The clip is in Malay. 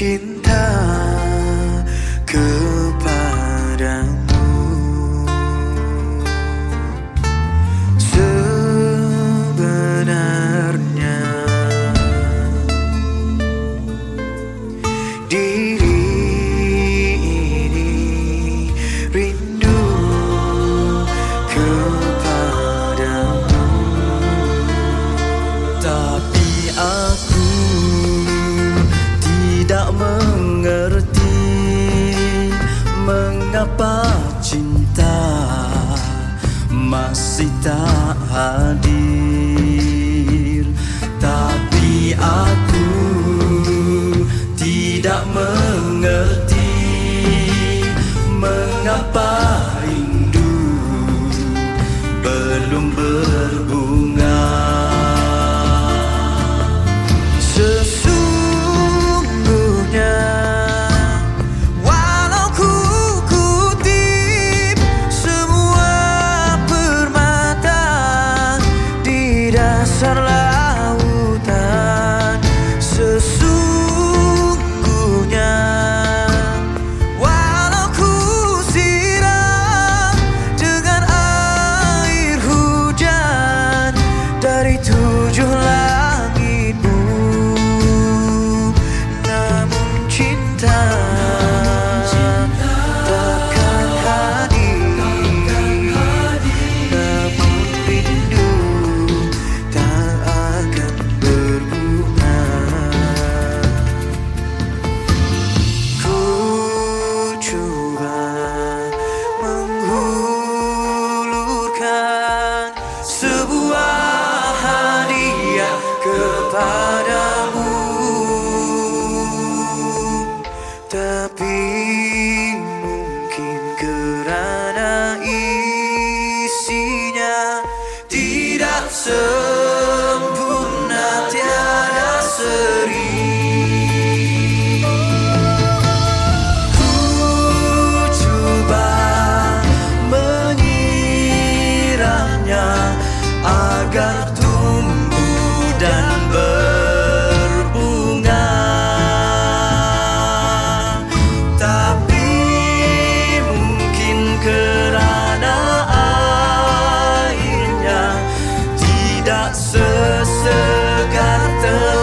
chín masih tak hadir. Tapi aku tidak mengerti Mengapa sunlight. sesegar tenang